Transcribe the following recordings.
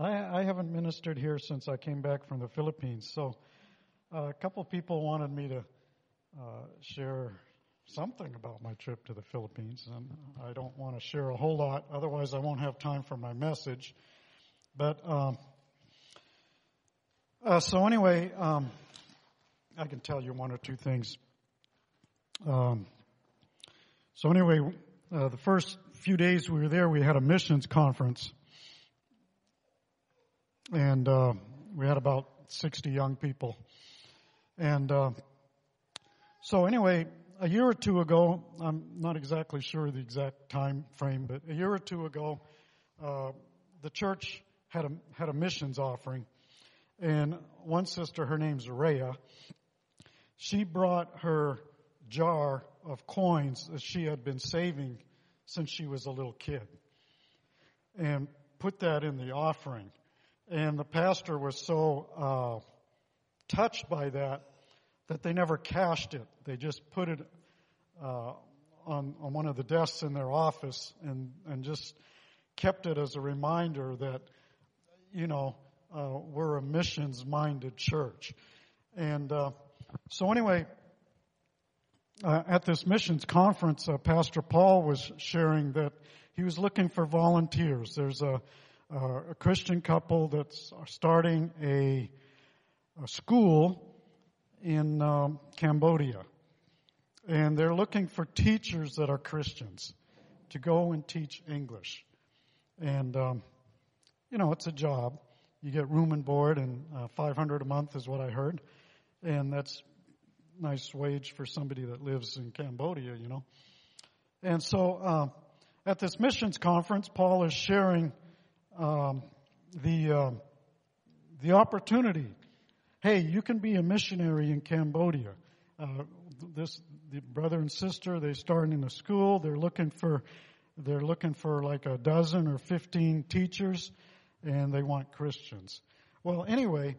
I, I haven't ministered here since I came back from the Philippines, so uh, a couple people wanted me to uh, share something about my trip to the Philippines, and I don't want to share a whole lot, otherwise I won't have time for my message. But um, uh, so anyway, um, I can tell you one or two things. Um, so anyway, uh, the first few days we were there, we had a missions conference and uh, we had about 60 young people. And uh, so, anyway, a year or two ago, I'm not exactly sure the exact time frame, but a year or two ago, uh, the church had a had a missions offering, and one sister, her name's Rhea, she brought her jar of coins that she had been saving since she was a little kid, and put that in the offering. And the pastor was so uh, touched by that that they never cashed it. They just put it uh, on, on one of the desks in their office and, and just kept it as a reminder that, you know, uh, we're a missions minded church. And uh, so, anyway, uh, at this missions conference, uh, Pastor Paul was sharing that he was looking for volunteers. There's a uh, a Christian couple that's starting a, a school in um, Cambodia. And they're looking for teachers that are Christians to go and teach English. And, um, you know, it's a job. You get room and board, and uh, 500 a month is what I heard. And that's nice wage for somebody that lives in Cambodia, you know. And so, uh, at this missions conference, Paul is sharing um, the uh, the opportunity. Hey, you can be a missionary in Cambodia. Uh, this the brother and sister they start in a school. They're looking for they're looking for like a dozen or fifteen teachers, and they want Christians. Well, anyway,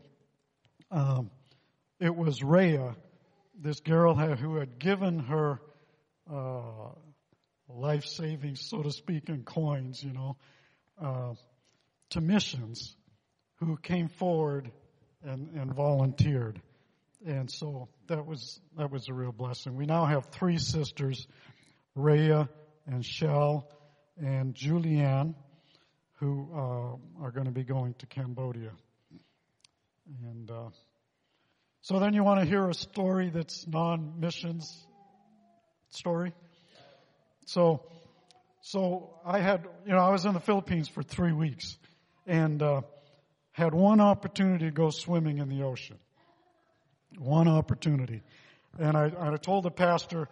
um, it was Rhea, this girl who had given her uh, life savings, so to speak, in coins, you know, uh, to missions who came forward and, and volunteered. And so that was, that was a real blessing. We now have three sisters, Rhea and Shell and Julianne, who uh, are going to be going to Cambodia. And uh, so then you want to hear a story that's non-missions story. So, so I had, you know, I was in the Philippines for three weeks, and uh, had one opportunity to go swimming in the ocean. One opportunity. And I, I told the pastor,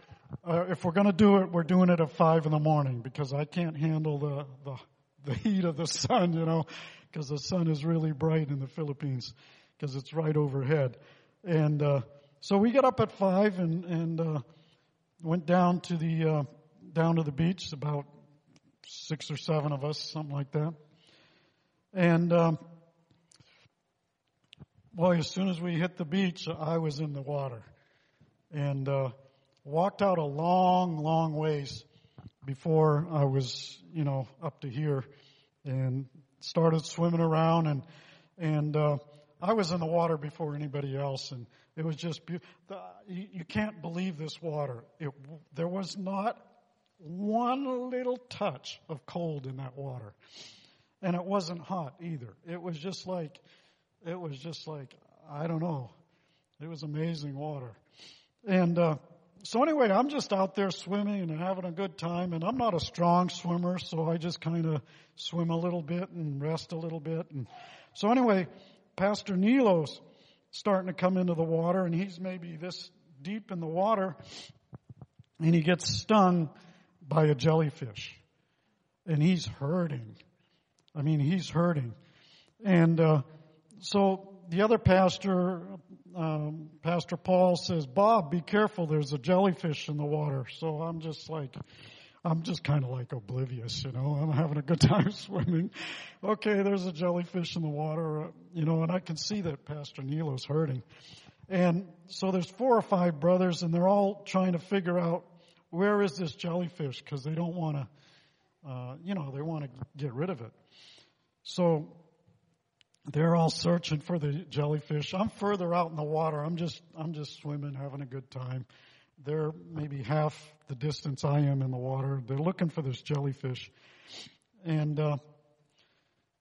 uh, if we're going to do it, we're doing it at five in the morning because I can't handle the, the, the heat of the sun, you know, because the sun is really bright in the Philippines because it's right overhead. And uh, so we got up at five and, and uh, went down to the uh, down to the beach. About six or seven of us, something like that. And um, boy, as soon as we hit the beach, I was in the water, and uh, walked out a long, long ways before I was, you know, up to here, and started swimming around, and and uh, I was in the water before anybody else, and it was just be- the, you, you can't believe this water. It, there was not one little touch of cold in that water and it wasn't hot either. It was just like, it was just like, I don't know. It was amazing water. And, uh, so anyway, I'm just out there swimming and having a good time and I'm not a strong swimmer, so I just kind of swim a little bit and rest a little bit. And so anyway, Pastor Nilo's starting to come into the water and he's maybe this deep in the water and he gets stung by a jellyfish and he's hurting I mean, he's hurting. And uh, so the other pastor, um, Pastor Paul, says, Bob, be careful. There's a jellyfish in the water. So I'm just like, I'm just kind of like oblivious, you know. I'm having a good time swimming. Okay, there's a jellyfish in the water, uh, you know, and I can see that Pastor Nilo's hurting. And so there's four or five brothers, and they're all trying to figure out where is this jellyfish because they don't want to, uh, you know, they want to get rid of it. So they're all searching for the jellyfish. I'm further out in the water. I'm just, I'm just swimming, having a good time. They're maybe half the distance I am in the water. They're looking for this jellyfish. And, uh,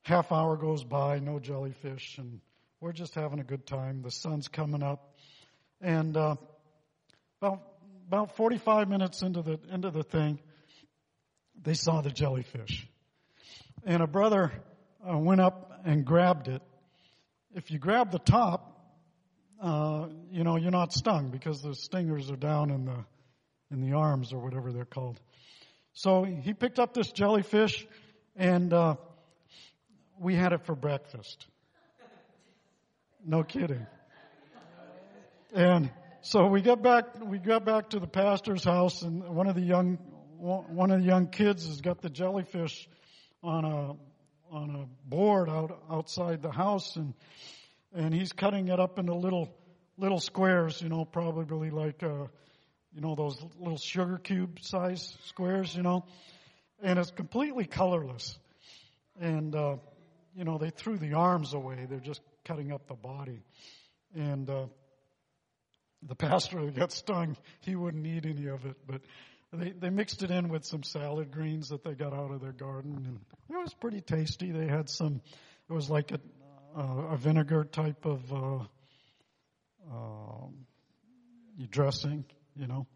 half hour goes by, no jellyfish, and we're just having a good time. The sun's coming up. And, uh, about, about 45 minutes into the, into the thing, they saw the jellyfish. And a brother went up and grabbed it. If you grab the top, uh, you know, you're not stung because the stingers are down in the, in the arms or whatever they're called. So he picked up this jellyfish and, uh, we had it for breakfast. No kidding. And so we got back, we got back to the pastor's house and one of the young, one of the young kids has got the jellyfish on a, on a board out outside the house and and he's cutting it up into little little squares, you know, probably like uh you know those little sugar cube size squares, you know. And it's completely colorless. And uh you know, they threw the arms away. They're just cutting up the body. And uh the pastor that got stung, he wouldn't eat any of it, but they, they mixed it in with some salad greens that they got out of their garden, and it was pretty tasty. They had some, it was like a, uh, a vinegar type of uh, uh, dressing, you know.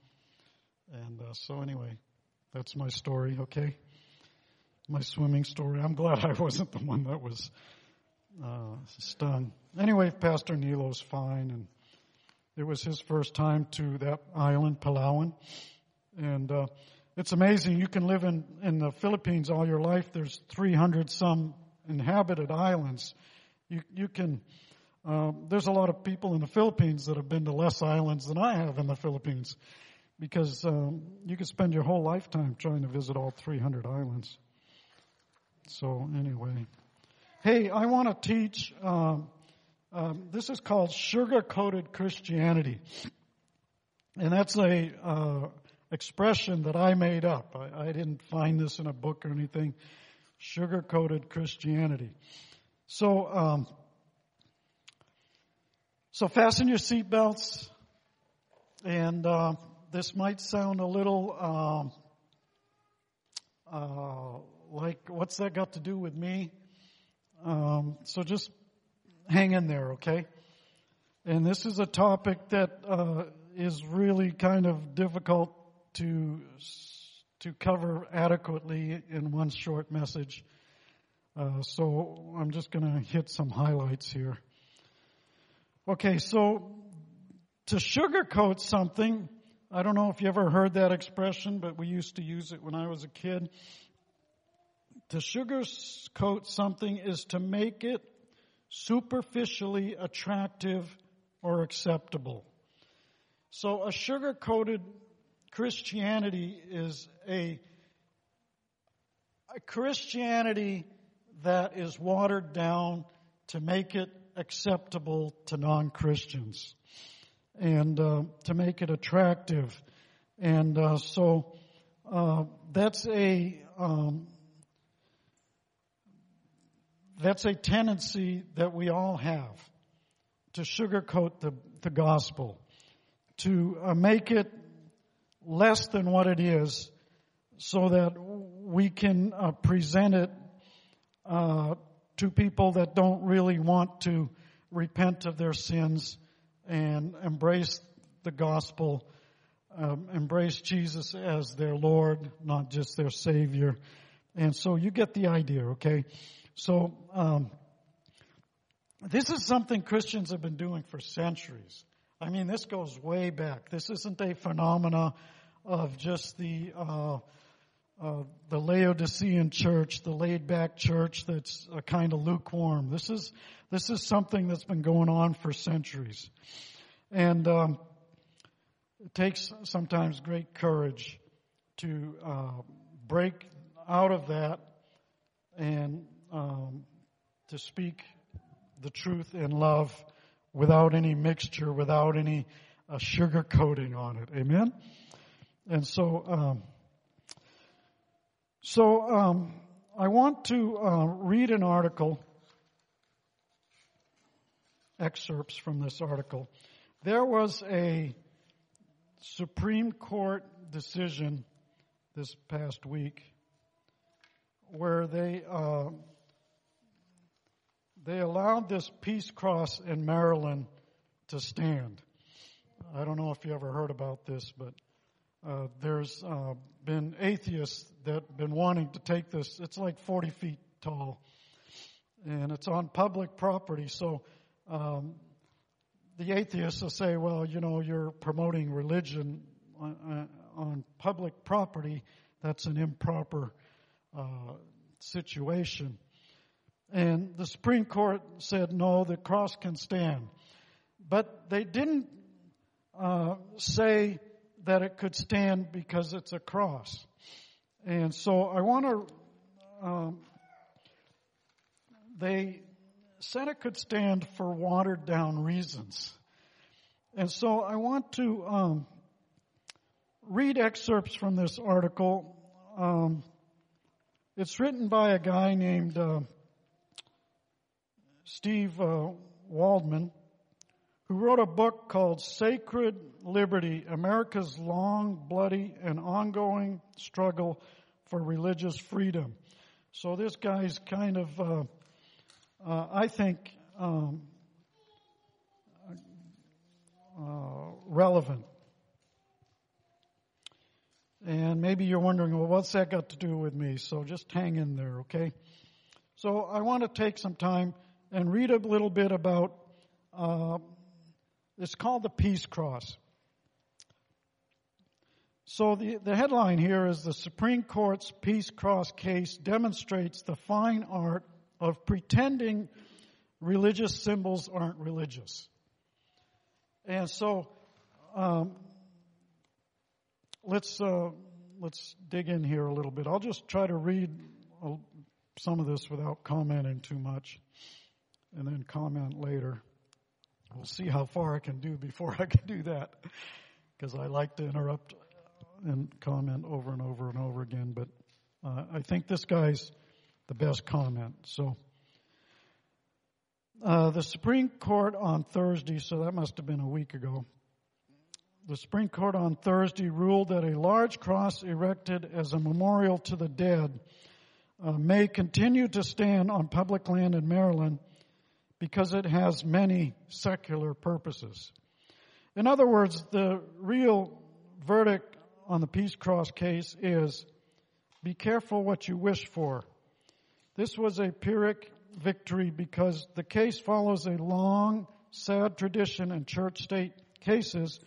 And uh, so, anyway, that's my story, okay? My swimming story. I'm glad I wasn't the one that was uh, stung. Anyway, Pastor Nilo's fine, and it was his first time to that island, Palawan. And uh, it's amazing. You can live in, in the Philippines all your life. There's 300 some inhabited islands. You, you can, uh, there's a lot of people in the Philippines that have been to less islands than I have in the Philippines because um, you could spend your whole lifetime trying to visit all 300 islands. So anyway, hey, I want to teach. Um, um, this is called sugar-coated Christianity, and that's a uh, expression that I made up. I, I didn't find this in a book or anything. Sugar coated Christianity. So, um, so fasten your seatbelts. And uh, this might sound a little um, uh, like, what's that got to do with me? Um, so just hang in there, okay? And this is a topic that uh, is really kind of difficult to to cover adequately in one short message. Uh, so I'm just going to hit some highlights here. Okay, so to sugarcoat something, I don't know if you ever heard that expression, but we used to use it when I was a kid. To sugarcoat something is to make it superficially attractive or acceptable. So a sugar coated Christianity is a, a Christianity that is watered down to make it acceptable to non-Christians and uh, to make it attractive. And uh, so uh, that's a um, that's a tendency that we all have to sugarcoat the, the gospel, to uh, make it less than what it is so that we can uh, present it uh, to people that don't really want to repent of their sins and embrace the gospel, um, embrace Jesus as their Lord, not just their Savior. And so you get the idea, okay? So, um, this is something Christians have been doing for centuries. I mean, this goes way back. This isn't a phenomena of just the uh, uh, the Laodicean church, the laid back church that's a kind of lukewarm. This is this is something that's been going on for centuries, and um, it takes sometimes great courage to uh, break out of that and um, to speak the truth in love without any mixture, without any uh, sugar coating on it. Amen. And so, um, so um, I want to uh, read an article excerpts from this article. There was a Supreme Court decision this past week where they uh, they allowed this peace cross in Maryland to stand. I don't know if you ever heard about this, but uh, there's uh, been atheists that have been wanting to take this. It's like 40 feet tall, and it's on public property. So um, the atheists will say, "Well, you know, you're promoting religion on, uh, on public property. That's an improper uh, situation." And the Supreme Court said, no, the cross can stand. But they didn't uh, say that it could stand because it's a cross. And so I want to, um, they said it could stand for watered down reasons. And so I want to um, read excerpts from this article. Um, it's written by a guy named uh, Steve uh, Waldman, who wrote a book called Sacred Liberty America's Long, Bloody, and Ongoing Struggle for Religious Freedom. So this guy's kind of, uh, uh, I think, um, uh, relevant. And maybe you're wondering, well, what's that got to do with me? So just hang in there, okay? So I want to take some time and read a little bit about, uh, it's called the Peace Cross. So the, the headline here is the Supreme Court's Peace Cross case demonstrates the fine art of pretending religious symbols aren't religious. And so, um, let's uh, let's dig in here a little bit. I'll just try to read some of this without commenting too much and then comment later. We'll see how far I can do before I can do that because I like to interrupt and comment over and over and over again. But uh, I think this guy's the best comment. So uh, the Supreme Court on Thursday, so that must have been a week ago. The Supreme Court on Thursday ruled that a large cross erected as a memorial to the dead uh, may continue to stand on public land in Maryland because it has many secular purposes. In other words, the real verdict on the Peace Cross case is be careful what you wish for. This was a Pyrrhic victory because the case follows a long, sad tradition in church state cases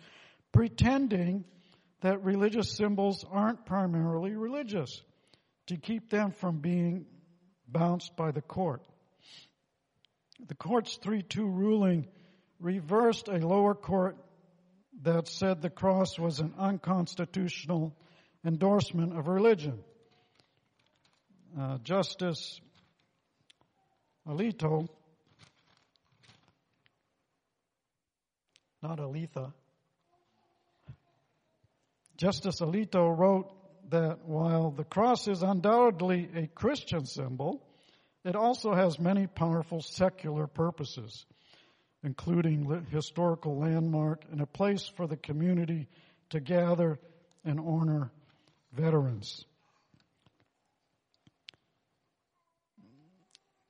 pretending that religious symbols aren't primarily religious to keep them from being bounced by the court. The court's 3-2 ruling reversed a lower court that said the cross was an unconstitutional endorsement of religion. Uh, Justice Alito, not Aletha, Justice Alito wrote that while the cross is undoubtedly a Christian symbol, it also has many powerful secular purposes, including historical landmark and a place for the community to gather and honor veterans.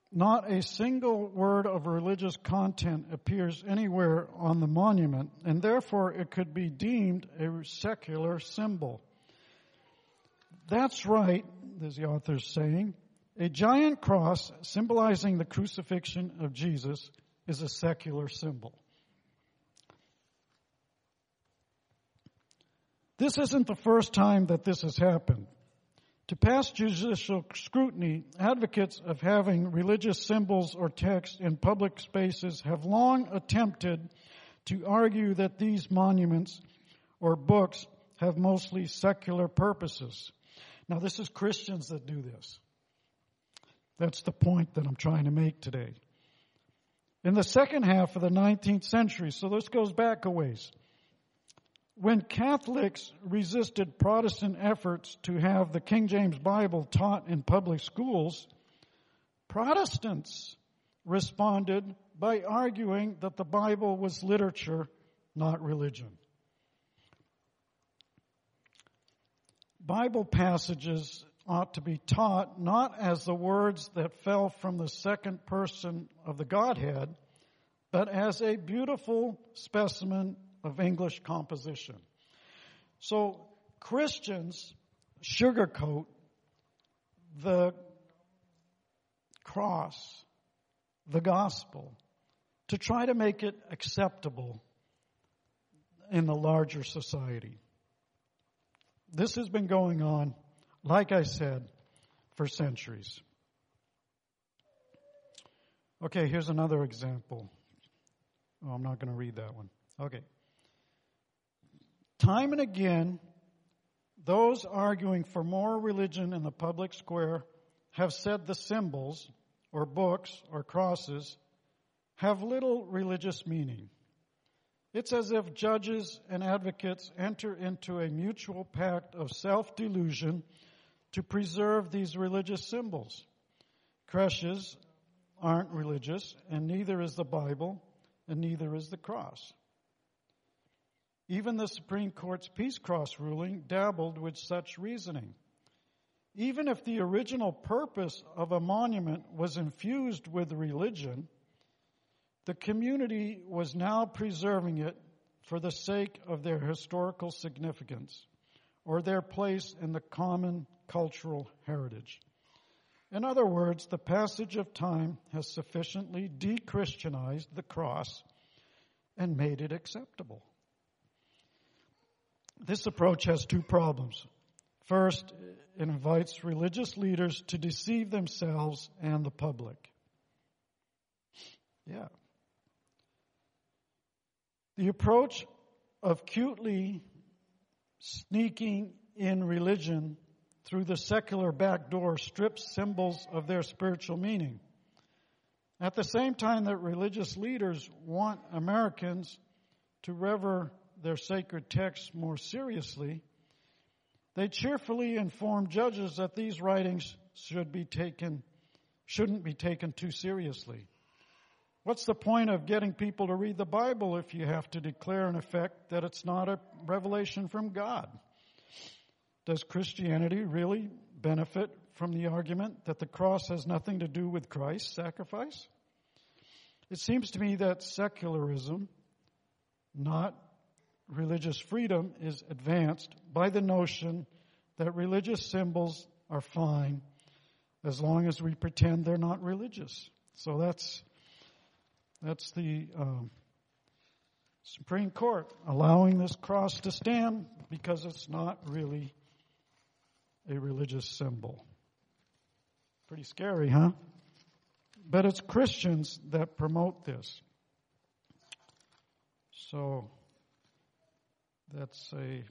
Not a single word of religious content appears anywhere on the monument, and therefore it could be deemed a secular symbol. That's right, as the author is saying. A giant cross symbolizing the crucifixion of Jesus is a secular symbol. This isn't the first time that this has happened. To pass judicial scrutiny, advocates of having religious symbols or texts in public spaces have long attempted to argue that these monuments or books have mostly secular purposes. Now, this is Christians that do this. That's the point that I'm trying to make today. In the second half of the 19th century, so this goes back a ways, when Catholics resisted Protestant efforts to have the King James Bible taught in public schools, Protestants responded by arguing that the Bible was literature, not religion. Bible passages ought to be taught not as the words that fell from the second person of the Godhead, but as a beautiful specimen of English composition. So Christians sugarcoat the cross, the gospel, to try to make it acceptable in the larger society. This has been going on, like I said, for centuries. Okay, here's another example. Oh, I'm not going to read that one. Okay. Time and again, those arguing for more religion in the public square have said the symbols, or books, or crosses, have little religious meaning. It's as if judges and advocates enter into a mutual pact of self delusion to preserve these religious symbols. Creches aren't religious, and neither is the Bible, and neither is the cross. Even the Supreme Court's Peace Cross ruling dabbled with such reasoning. Even if the original purpose of a monument was infused with religion, the community was now preserving it for the sake of their historical significance or their place in the common cultural heritage. In other words, the passage of time has sufficiently de Christianized the cross and made it acceptable. This approach has two problems. First, it invites religious leaders to deceive themselves and the public. Yeah. The approach of cutely sneaking in religion through the secular back door strips symbols of their spiritual meaning. At the same time that religious leaders want Americans to rever their sacred texts more seriously, they cheerfully inform judges that these writings should be taken, shouldn't be taken too seriously. What's the point of getting people to read the Bible if you have to declare in effect that it's not a revelation from God? Does Christianity really benefit from the argument that the cross has nothing to do with Christ's sacrifice? It seems to me that secularism, not religious freedom is advanced by the notion that religious symbols are fine as long as we pretend they're not religious. So that's that's the um, Supreme Court allowing this cross to stand because it's not really a religious symbol. Pretty scary, huh? But it's Christians that promote this. So that's a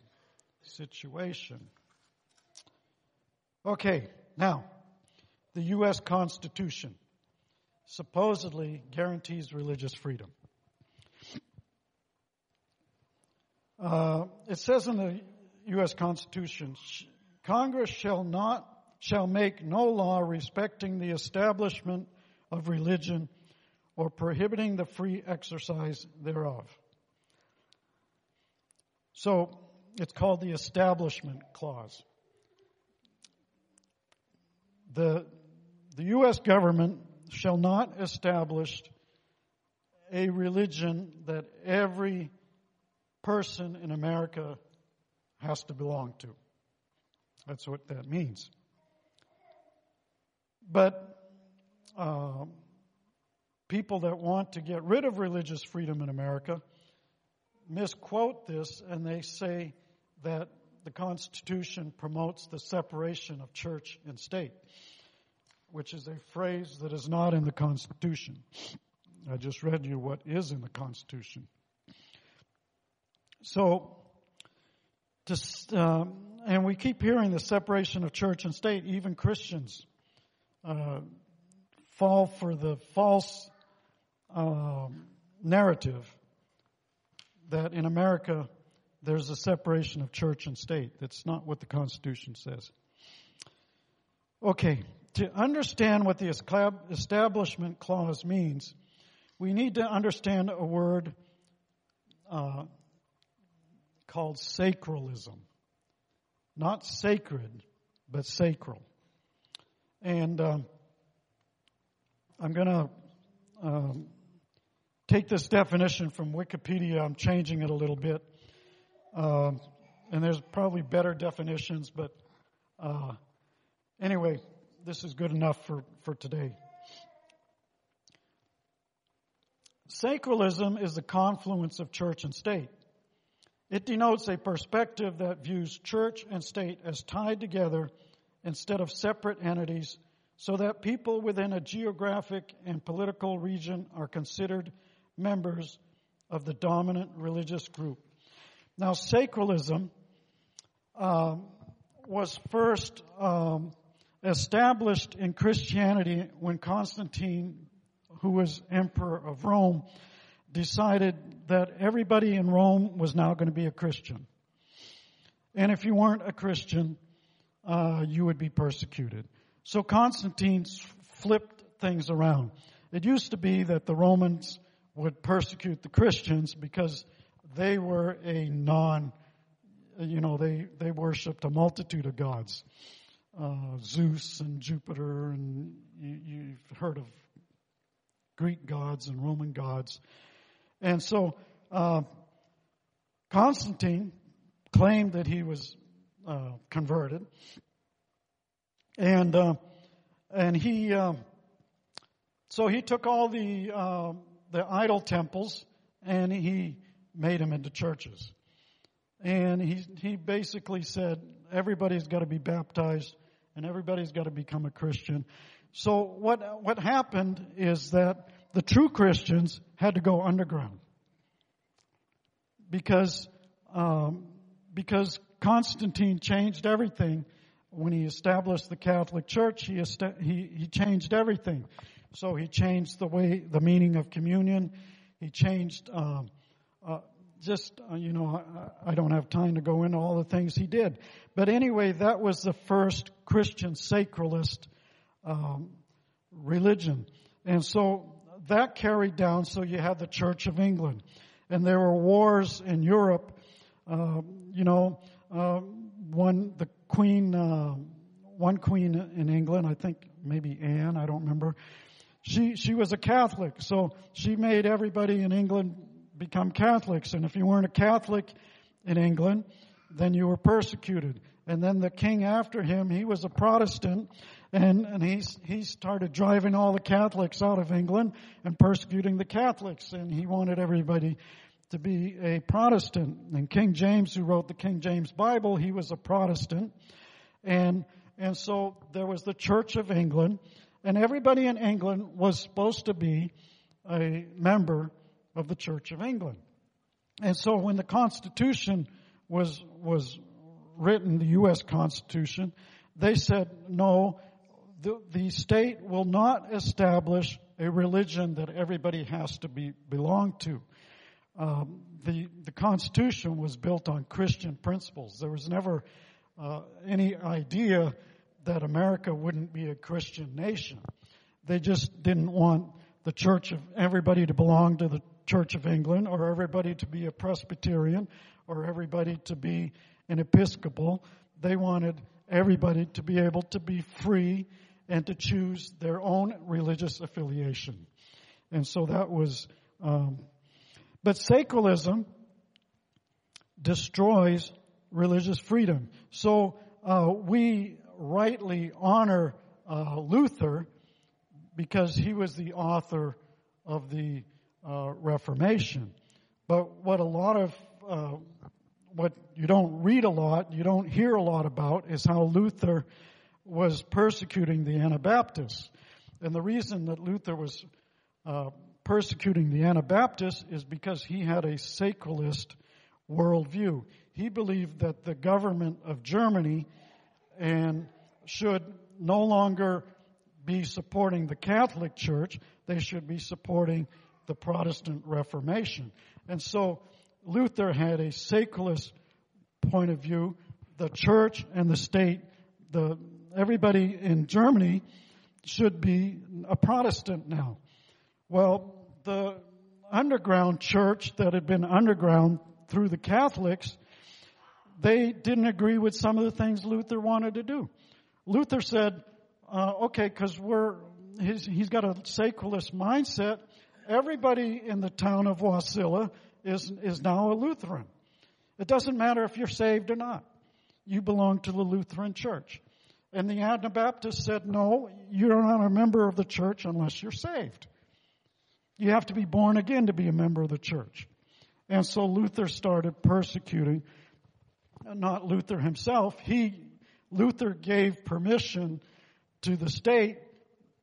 situation. Okay, now, the U.S. Constitution supposedly guarantees religious freedom. Uh, it says in the U.S. Constitution, Congress shall not shall make no law respecting the establishment of religion or prohibiting the free exercise thereof. So it's called the Establishment Clause. The, the U.S. government shall not establish a religion that every person in America has to belong to. That's what that means. But uh, people that want to get rid of religious freedom in America misquote this and they say that the Constitution promotes the separation of church and state, which is a phrase that is not in the Constitution. I just read you what is in the Constitution. So, just, um, and we keep hearing the separation of church and state. Even Christians uh, fall for the false uh, narrative that in America there's a separation of church and state. That's not what the Constitution says. Okay, to understand what the establishment clause means, we need to understand a word uh, called sacralism. Not sacred, but sacral. And um, I'm going to um, take this definition from Wikipedia. I'm changing it a little bit. Uh, and there's probably better definitions, but uh, anyway, this is good enough for, for today. Sacralism is the confluence of church and state. It denotes a perspective that views church and state as tied together instead of separate entities so that people within a geographic and political region are considered members of the dominant religious group. Now, sacralism um, was first um, established in Christianity when Constantine, who was emperor of Rome, decided that everybody in Rome was now going to be a Christian. And if you weren't a Christian, uh, you would be persecuted. So Constantine flipped things around. It used to be that the Romans would persecute the Christians because they were a non, you know, they, they worshiped a multitude of gods. Uh, Zeus and Jupiter, and you, you've heard of Greek gods and Roman gods. And so, uh, Constantine claimed that he was uh, converted, and uh, and he uh, so he took all the uh, the idol temples and he made them into churches, and he he basically said everybody's got to be baptized and everybody's got to become a Christian. So what what happened is that the true Christians had to go underground because um, because Constantine changed everything when he established the Catholic Church. He, he he changed everything. So he changed the way the meaning of communion. He changed. Um, uh, just, uh, you know, I, don't have time to go into all the things he did. But anyway, that was the first Christian sacralist um, religion. And so that carried down, so you had the Church of England. And there were wars in Europe, uh, you know, uh, one, the queen, uh, one queen in England, I think maybe Anne, I don't remember. She, she was a Catholic, so she made everybody in England become Catholics. And if you weren't a Catholic in England, then you were persecuted. And then the king after him, he was a Protestant, and, and he, he started driving all the Catholics out of England and persecuting the Catholics. And he wanted everybody to be a Protestant. And King James, who wrote the King James Bible, he was a Protestant. And, and so there was the Church of England, and everybody in England was supposed to be a member of the Church of England. And so when the Constitution was, was written, the U.S. Constitution, they said, no, the, the state will not establish a religion that everybody has to be, belong to. Um, the, the Constitution was built on Christian principles. There was never uh, any idea that America wouldn't be a Christian nation. They just didn't want the church of everybody to belong to the Church of England or everybody to be a Presbyterian or everybody to be an Episcopal. They wanted everybody to be able to be free and to choose their own religious affiliation. And so that was, um, but sacralism destroys religious freedom. So uh, we rightly honor uh, Luther because he was the author of the uh, Reformation. But what a lot of, uh, what you don't read a lot, you don't hear a lot about is how Luther was persecuting the Anabaptists. And the reason that Luther was uh, persecuting the Anabaptists is because he had a sacralist worldview. He believed that the government of Germany and should no longer be supporting the Catholic Church, they should be supporting the Protestant Reformation. And so Luther had a sacralist point of view. The church and the state, the, everybody in Germany should be a Protestant now. Well, the underground church that had been underground through the Catholics, they didn't agree with some of the things Luther wanted to do. Luther said, uh, okay, because we're, he's, he's got a sacralist mindset. Everybody in the town of Wasilla is, is now a Lutheran. It doesn't matter if you're saved or not. You belong to the Lutheran church. And the Anabaptists said, no, you're not a member of the church unless you're saved. You have to be born again to be a member of the church. And so Luther started persecuting, not Luther himself. He, Luther gave permission to the state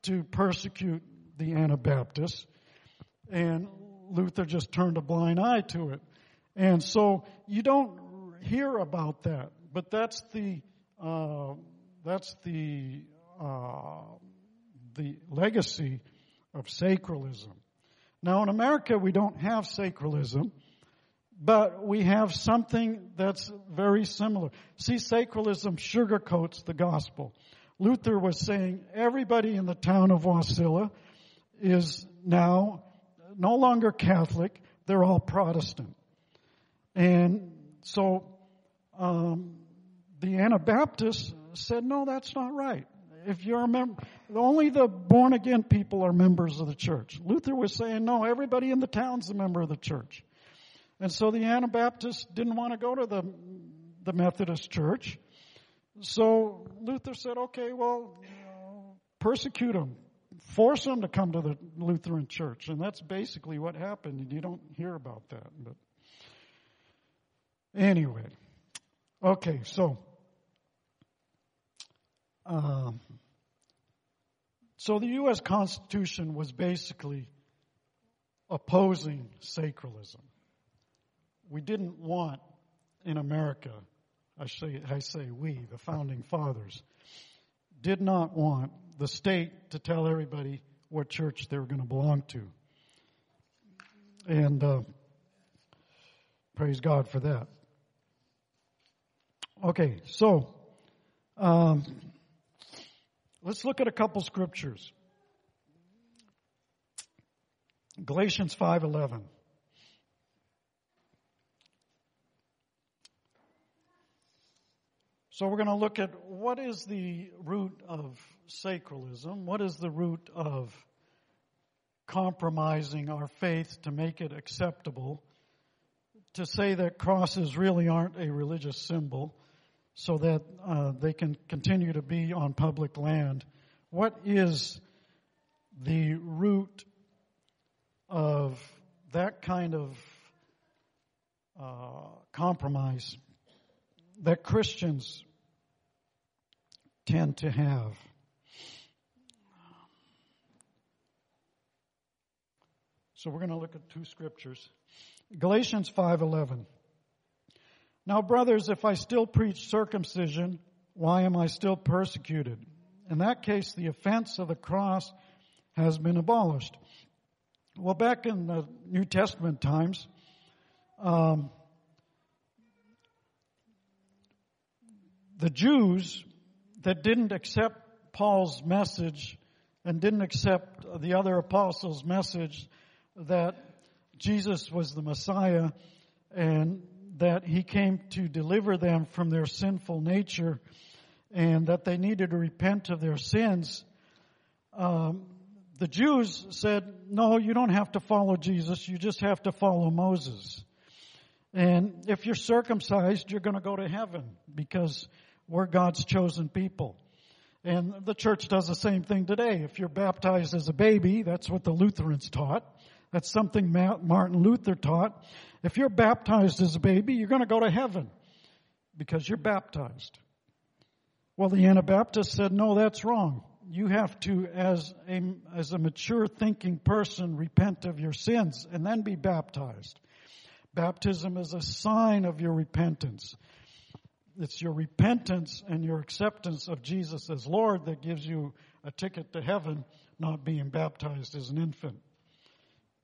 to persecute the Anabaptists. And Luther just turned a blind eye to it. And so you don't hear about that, but that's the, uh, that's the, uh, the legacy of sacralism. Now in America we don't have sacralism, but we have something that's very similar. See, sacralism sugarcoats the gospel. Luther was saying everybody in the town of Wasilla is now no longer Catholic, they're all Protestant. And so um, the Anabaptists said, no, that's not right if you're a member, only the born again people are members of the church. Luther was saying, no, everybody in the town's a member of the church. And so the Anabaptists didn't want to go to the, the Methodist church. So Luther said, okay, well, persecute them. Force them to come to the Lutheran church. And that's basically what happened. And you don't hear about that. But anyway. Okay, so um, so the U.S. Constitution was basically opposing sacralism. We didn't want in America, I say, I say we, the founding fathers, did not want the state to tell everybody what church they were going to belong to. And uh, praise God for that. Okay, so um, Let's look at a couple scriptures. Galatians 5:11. So we're going to look at what is the root of sacralism? What is the root of compromising our faith to make it acceptable? To say that crosses really aren't a religious symbol so that uh, they can continue to be on public land. What is the root of that kind of uh, compromise that Christians tend to have? So we're going to look at two scriptures. Galatians 5:11 now, brothers, if I still preach circumcision, why am I still persecuted? In that case, the offense of the cross has been abolished. Well, back in the New Testament times, um, the Jews that didn't accept Paul's message and didn't accept the other apostles' message that Jesus was the Messiah and that he came to deliver them from their sinful nature and that they needed to repent of their sins. Um, the Jews said, no, you don't have to follow Jesus. You just have to follow Moses. And if you're circumcised, you're going to go to heaven because we're God's chosen people. And the church does the same thing today. If you're baptized as a baby, that's what the Lutherans taught. That's something Martin Luther taught. If you're baptized as a baby, you're going to go to heaven because you're baptized. Well, the Anabaptists said, no, that's wrong. You have to, as a, as a mature thinking person, repent of your sins and then be baptized. Baptism is a sign of your repentance. It's your repentance and your acceptance of Jesus as Lord that gives you a ticket to heaven, not being baptized as an infant.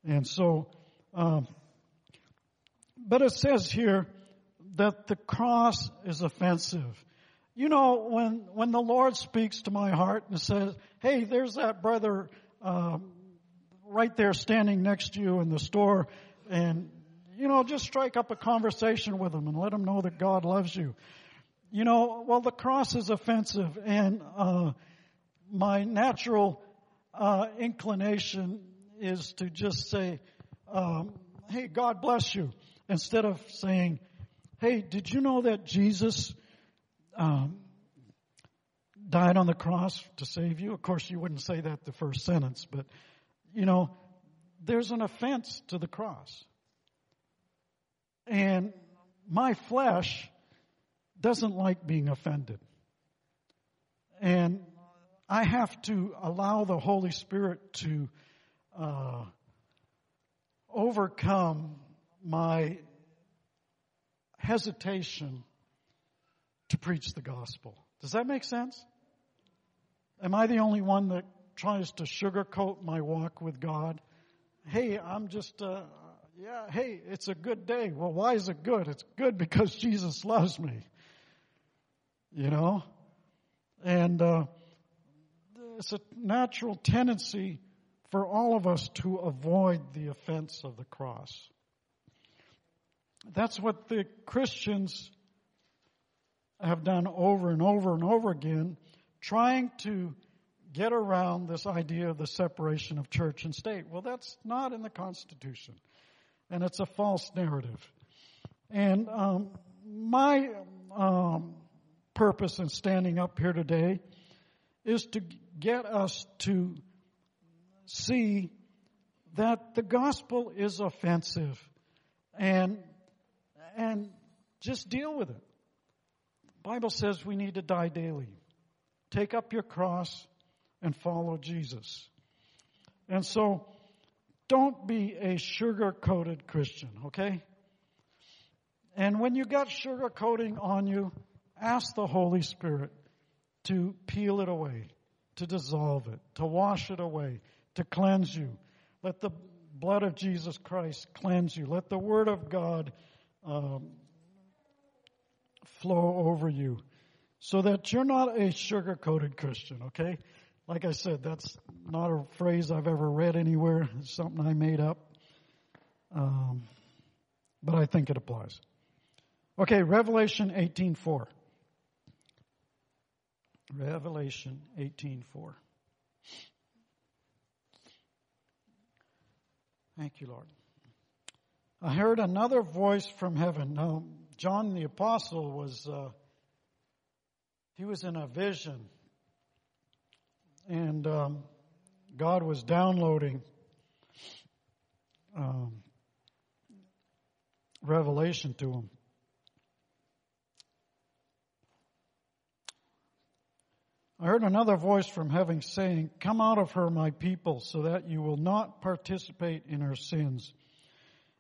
And so, um, but it says here that the cross is offensive. you know, when, when the Lord speaks to my heart and says, hey, there's that brother, um, right there standing next to you in the store and, you know, just strike up a conversation with him and let him know that God loves you. You know, well, the cross is offensive and, uh, my natural, uh, inclination is to just say, um, hey, God bless you, instead of saying, hey, did you know that Jesus, um, died on the cross to save you. Of course, you wouldn't say that the first sentence, but you know, there's an offense to the cross. And my flesh doesn't like being offended. And I have to allow the Holy Spirit to uh, overcome my hesitation to preach the gospel. Does that make sense? Am I the only one that tries to sugarcoat my walk with God? Hey, I'm just, uh, yeah, hey, it's a good day. Well, why is it good? It's good because Jesus loves me. You know? And, uh, it's a natural tendency for all of us to avoid the offense of the cross. That's what the Christians have done over and over and over again, trying to get around this idea of the separation of church and state. Well, that's not in the Constitution, and it's a false narrative. And um, my um, purpose in standing up here today is to get us to see that the gospel is offensive and and just deal with it. Bible says we need to die daily. Take up your cross and follow Jesus. And so, don't be a sugar coated Christian, okay? And when you got sugar coating on you, ask the Holy Spirit to peel it away, to dissolve it, to wash it away, to cleanse you. Let the blood of Jesus Christ cleanse you. Let the Word of God um, flow over you so that you're not a sugar coated Christian, okay? Like I said, that's not a phrase I've ever read anywhere. It's something I made up. Um, but I think it applies. Okay, Revelation 18:4. Revelation 18:4. Thank you, Lord. I heard another voice from heaven. Now, John the Apostle was, uh, he was in a vision. And um, God was downloading um, revelation to him. I heard another voice from heaven saying, Come out of her, my people, so that you will not participate in her sins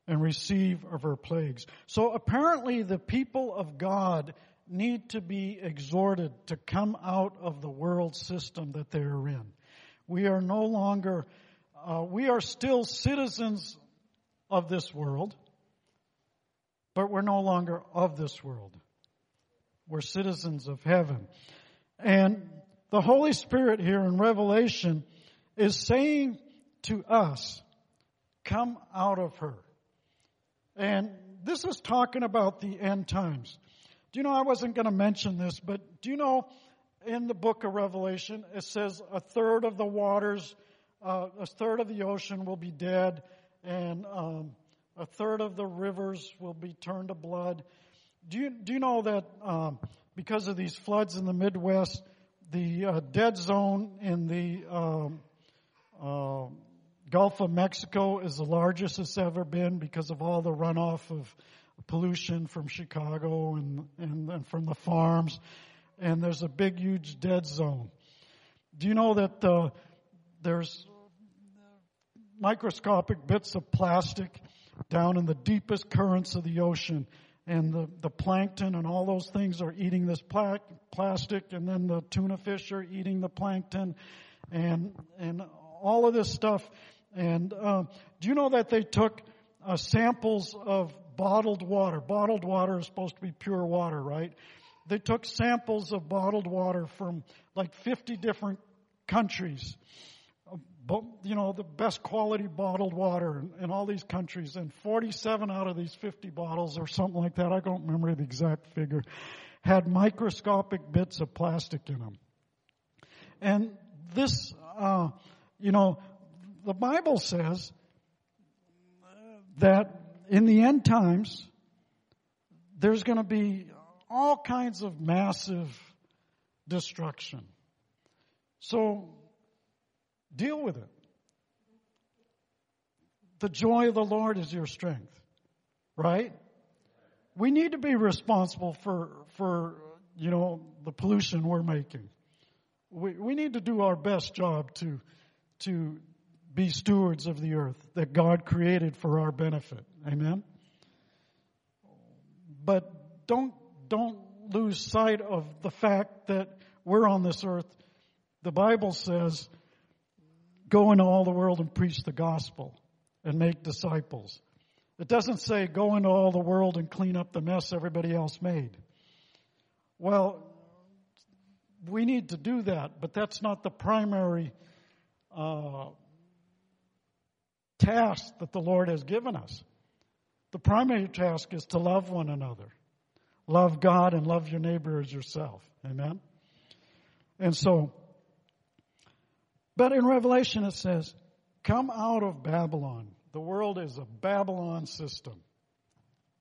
and receive of her plagues. So apparently the people of God need to be exhorted to come out of the world system that they are in. We are no longer, uh, we are still citizens of this world, but we're no longer of this world. We're citizens of heaven. And the Holy Spirit here in Revelation is saying to us, come out of her. And this is talking about the end times. Do you know, I wasn't going to mention this, but do you know in the book of Revelation, it says a third of the waters, uh, a third of the ocean will be dead, and um, a third of the rivers will be turned to blood. Do you, do you know that um, because of these floods in the Midwest, the uh, dead zone in the um, uh, Gulf of Mexico is the largest it's ever been because of all the runoff of pollution from Chicago and, and, and from the farms. And there's a big, huge dead zone. Do you know that uh, there's microscopic bits of plastic down in the deepest currents of the ocean? And the, the plankton and all those things are eating this pla- plastic and then the tuna fish are eating the plankton and and all of this stuff and uh, do you know that they took uh, samples of bottled water? Bottled water is supposed to be pure water, right? they took samples of bottled water from like 50 different countries. You know, the best quality bottled water in, in all these countries. And 47 out of these 50 bottles or something like that, I don't remember the exact figure, had microscopic bits of plastic in them. And this, uh, you know, the Bible says that in the end times, there's going to be all kinds of massive destruction. So deal with it. The joy of the Lord is your strength, right? We need to be responsible for, for, you know, the pollution we're making. We, we need to do our best job to, to be stewards of the earth that God created for our benefit. Amen? But don't, don't lose sight of the fact that we're on this earth. The Bible says, go into all the world and preach the gospel and make disciples. It doesn't say go into all the world and clean up the mess everybody else made. Well, we need to do that, but that's not the primary uh, task that the Lord has given us. The primary task is to love one another. Love God and love your neighbor as yourself. Amen? And so, but in Revelation it says, come out of Babylon. The world is a Babylon system.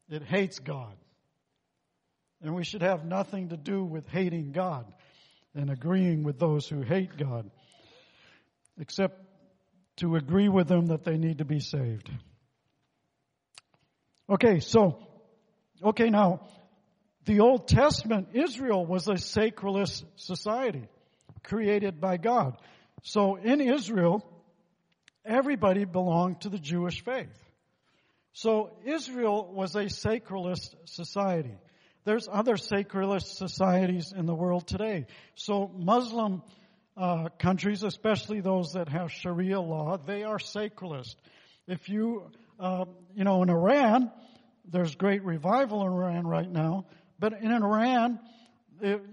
It hates God. And we should have nothing to do with hating God and agreeing with those who hate God, except to agree with them that they need to be saved. Okay, so, okay, now, the Old Testament, Israel was a sacralist society created by God. So in Israel, everybody belonged to the Jewish faith. So Israel was a sacralist society. There's other sacralist societies in the world today. So Muslim uh, countries, especially those that have Sharia law, they are sacralist. If you, uh, you know, in Iran, there's great revival in Iran right now, but in Iran,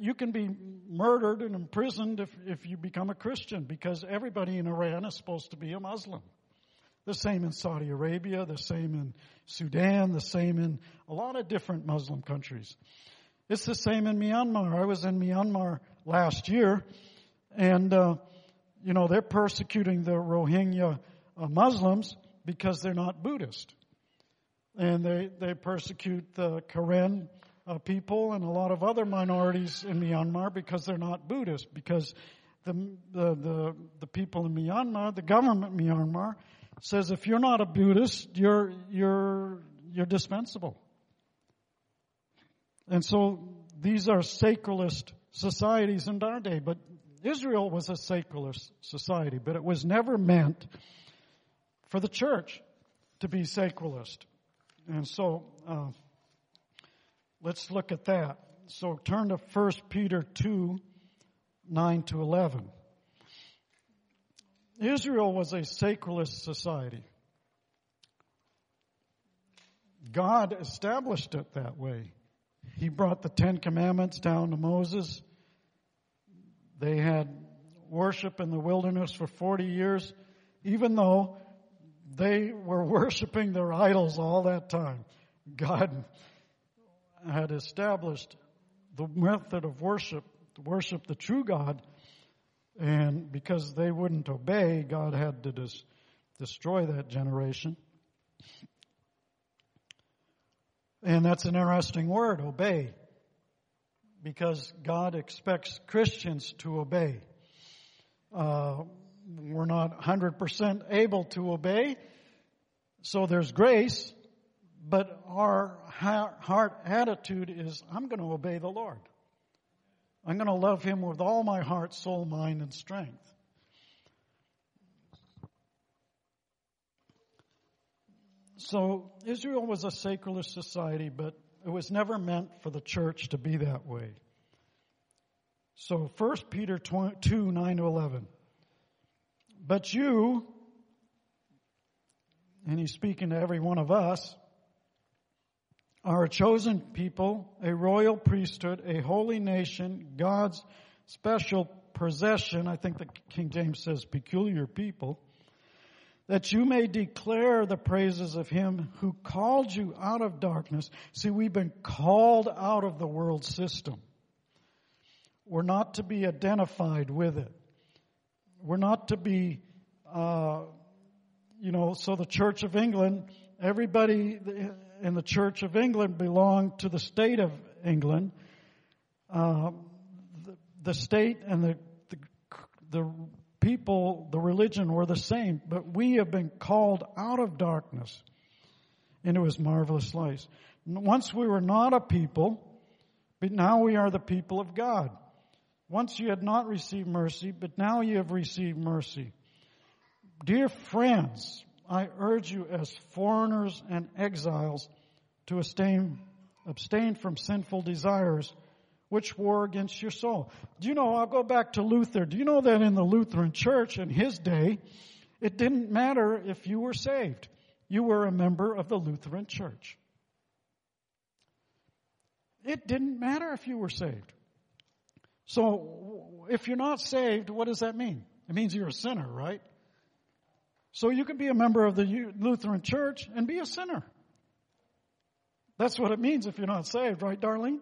you can be murdered and imprisoned if, if you become a Christian because everybody in Iran is supposed to be a Muslim. The same in Saudi Arabia, the same in Sudan, the same in a lot of different Muslim countries. It's the same in Myanmar. I was in Myanmar last year and, uh, you know, they're persecuting the Rohingya uh, Muslims because they're not Buddhist. And they, they persecute the Karen uh, people and a lot of other minorities in Myanmar because they're not Buddhist. Because the, the, the, the people in Myanmar, the government Myanmar, says if you're not a Buddhist, you're, you're, you're dispensable. And so these are sacralist societies in our day, but Israel was a sacralist society, but it was never meant for the church to be sacralist. And so, uh, let's look at that. So turn to 1 Peter 2, 9 to 11. Israel was a sacralist society. God established it that way. He brought the Ten Commandments down to Moses. They had worship in the wilderness for 40 years, even though they were worshiping their idols all that time. God had established the method of worship to worship the true God, and because they wouldn't obey, God had to dis- destroy that generation. And that's an interesting word, obey because God expects Christians to obey. Uh, we're not 100% able to obey, so there's grace, but our heart attitude is, I'm going to obey the Lord. I'm going to love Him with all my heart, soul, mind, and strength. So Israel was a sacralist society, but it was never meant for the church to be that way. So 1 Peter 2, 9 to 11. But you, and he's speaking to every one of us, are a chosen people, a royal priesthood, a holy nation, God's special possession. I think the King James says peculiar people. That you may declare the praises of him who called you out of darkness. See, we've been called out of the world system. We're not to be identified with it. We're not to be, uh, you know, so the Church of England, everybody in the Church of England belonged to the state of England. Uh, the, the, state and the, the, the people, the religion were the same, but we have been called out of darkness into his marvelous light. Once we were not a people, but now we are the people of God. Once you had not received mercy, but now you have received mercy. Dear friends, I urge you as foreigners and exiles to abstain, abstain from sinful desires which war against your soul. Do you know, I'll go back to Luther. Do you know that in the Lutheran church in his day, it didn't matter if you were saved. You were a member of the Lutheran church. It didn't matter if you were saved. So, if you're not saved, what does that mean? It means you're a sinner, right? So you can be a member of the Lutheran church and be a sinner. That's what it means if you're not saved, right, Darlene?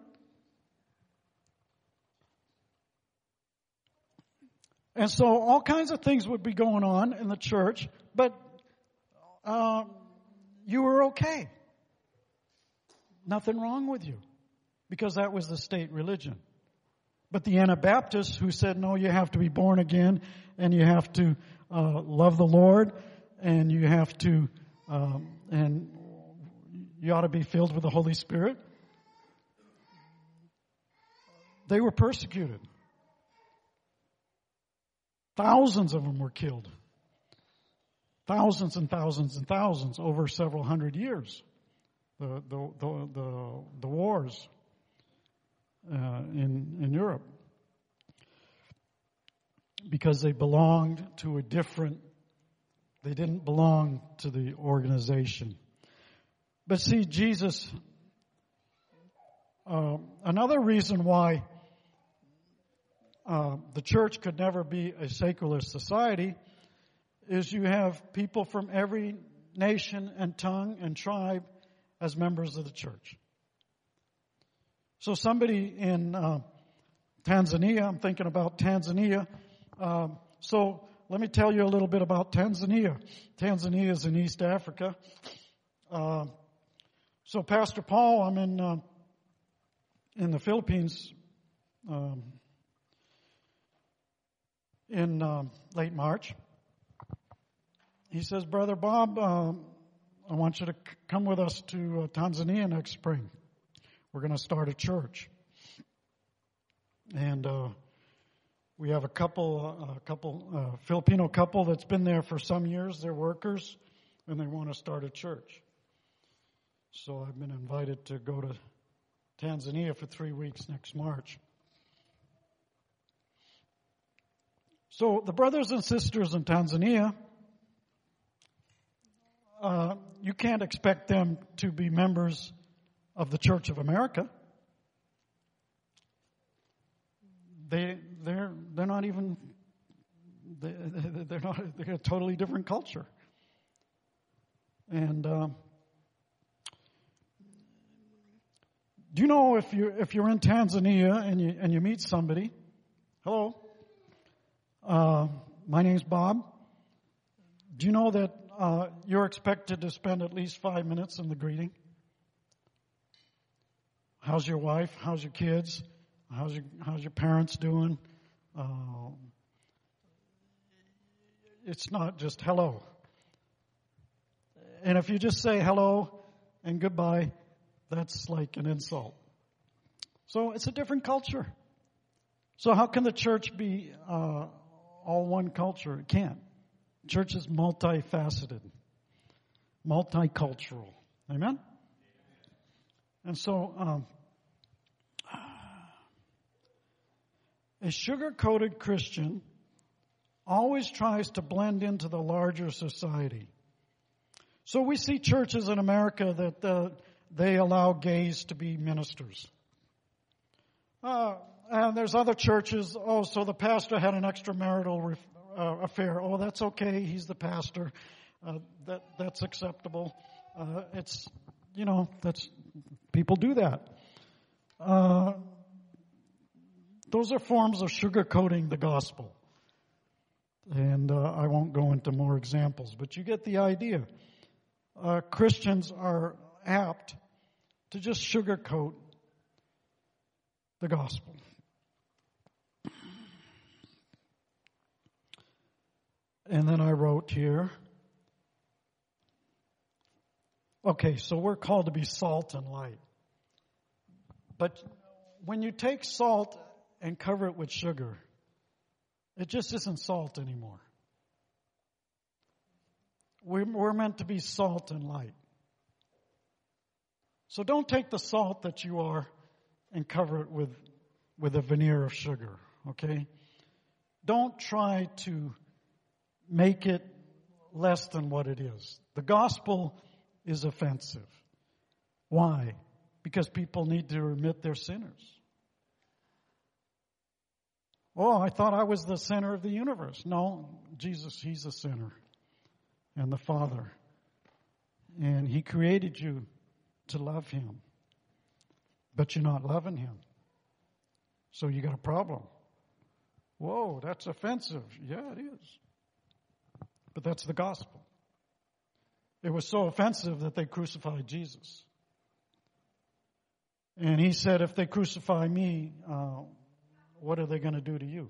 And so all kinds of things would be going on in the church, but um, you were okay. Nothing wrong with you because that was the state religion. But the Anabaptists who said, no, you have to be born again and you have to uh, love the Lord and you have to, um, and you ought to be filled with the Holy Spirit. They were persecuted. Thousands of them were killed. Thousands and thousands and thousands over several hundred years. The, the, the, the, the wars uh, in, in Europe because they belonged to a different, they didn't belong to the organization. But see, Jesus, uh, another reason why uh, the church could never be a secular society is you have people from every nation and tongue and tribe as members of the church. So somebody in uh, Tanzania, I'm thinking about Tanzania. Um, so let me tell you a little bit about Tanzania. Tanzania is in East Africa. Uh, so Pastor Paul, I'm in uh, in the Philippines um, in um, late March. He says, Brother Bob, um, I want you to c- come with us to uh, Tanzania next spring. We're going to start a church. And uh, we have a couple, uh, a couple uh, Filipino couple that's been there for some years. They're workers, and they want to start a church. So I've been invited to go to Tanzania for three weeks next March. So the brothers and sisters in Tanzania, uh, you can't expect them to be members of the Church of America. They, they're, they're not even, they, they're not, they're a totally different culture. And, uh, do you know if you if you're in Tanzania and you and you meet somebody, hello, uh, my name's Bob. Do you know that uh, you're expected to spend at least five minutes in the greeting? How's your wife? How's your kids? How's your, how's your parents doing? Uh, it's not just hello. And if you just say hello and goodbye, that's like an insult. So it's a different culture. So how can the church be uh, all one culture? It can't. Church is multifaceted, multicultural. Amen? And so, um, a sugar coated Christian always tries to blend into the larger society. So we see churches in America that uh, they allow gays to be ministers. Uh, and there's other churches, oh, so the pastor had an extramarital uh, affair. Oh, that's okay. He's the pastor. Uh, that, that's acceptable. Uh, it's, you know, that's, people do that. Those are forms of sugarcoating the gospel. And uh, I won't go into more examples, but you get the idea. Uh, Christians are apt to just sugarcoat the gospel. And then I wrote here. Okay, so we're called to be salt and light. But when you take salt and cover it with sugar, it just isn't salt anymore. We're, we're meant to be salt and light. So don't take the salt that you are and cover it with, with a veneer of sugar, okay? Don't try to make it less than what it is. The gospel is offensive. Why? Because people need to admit they're sinners. Oh, I thought I was the center of the universe. No, Jesus, He's the center and the Father. And He created you to love Him. But you're not loving Him. So you got a problem. Whoa, that's offensive. Yeah, it is. But that's the gospel. It was so offensive that they crucified Jesus. And he said, if they crucify me, uh, what are they going to do to you?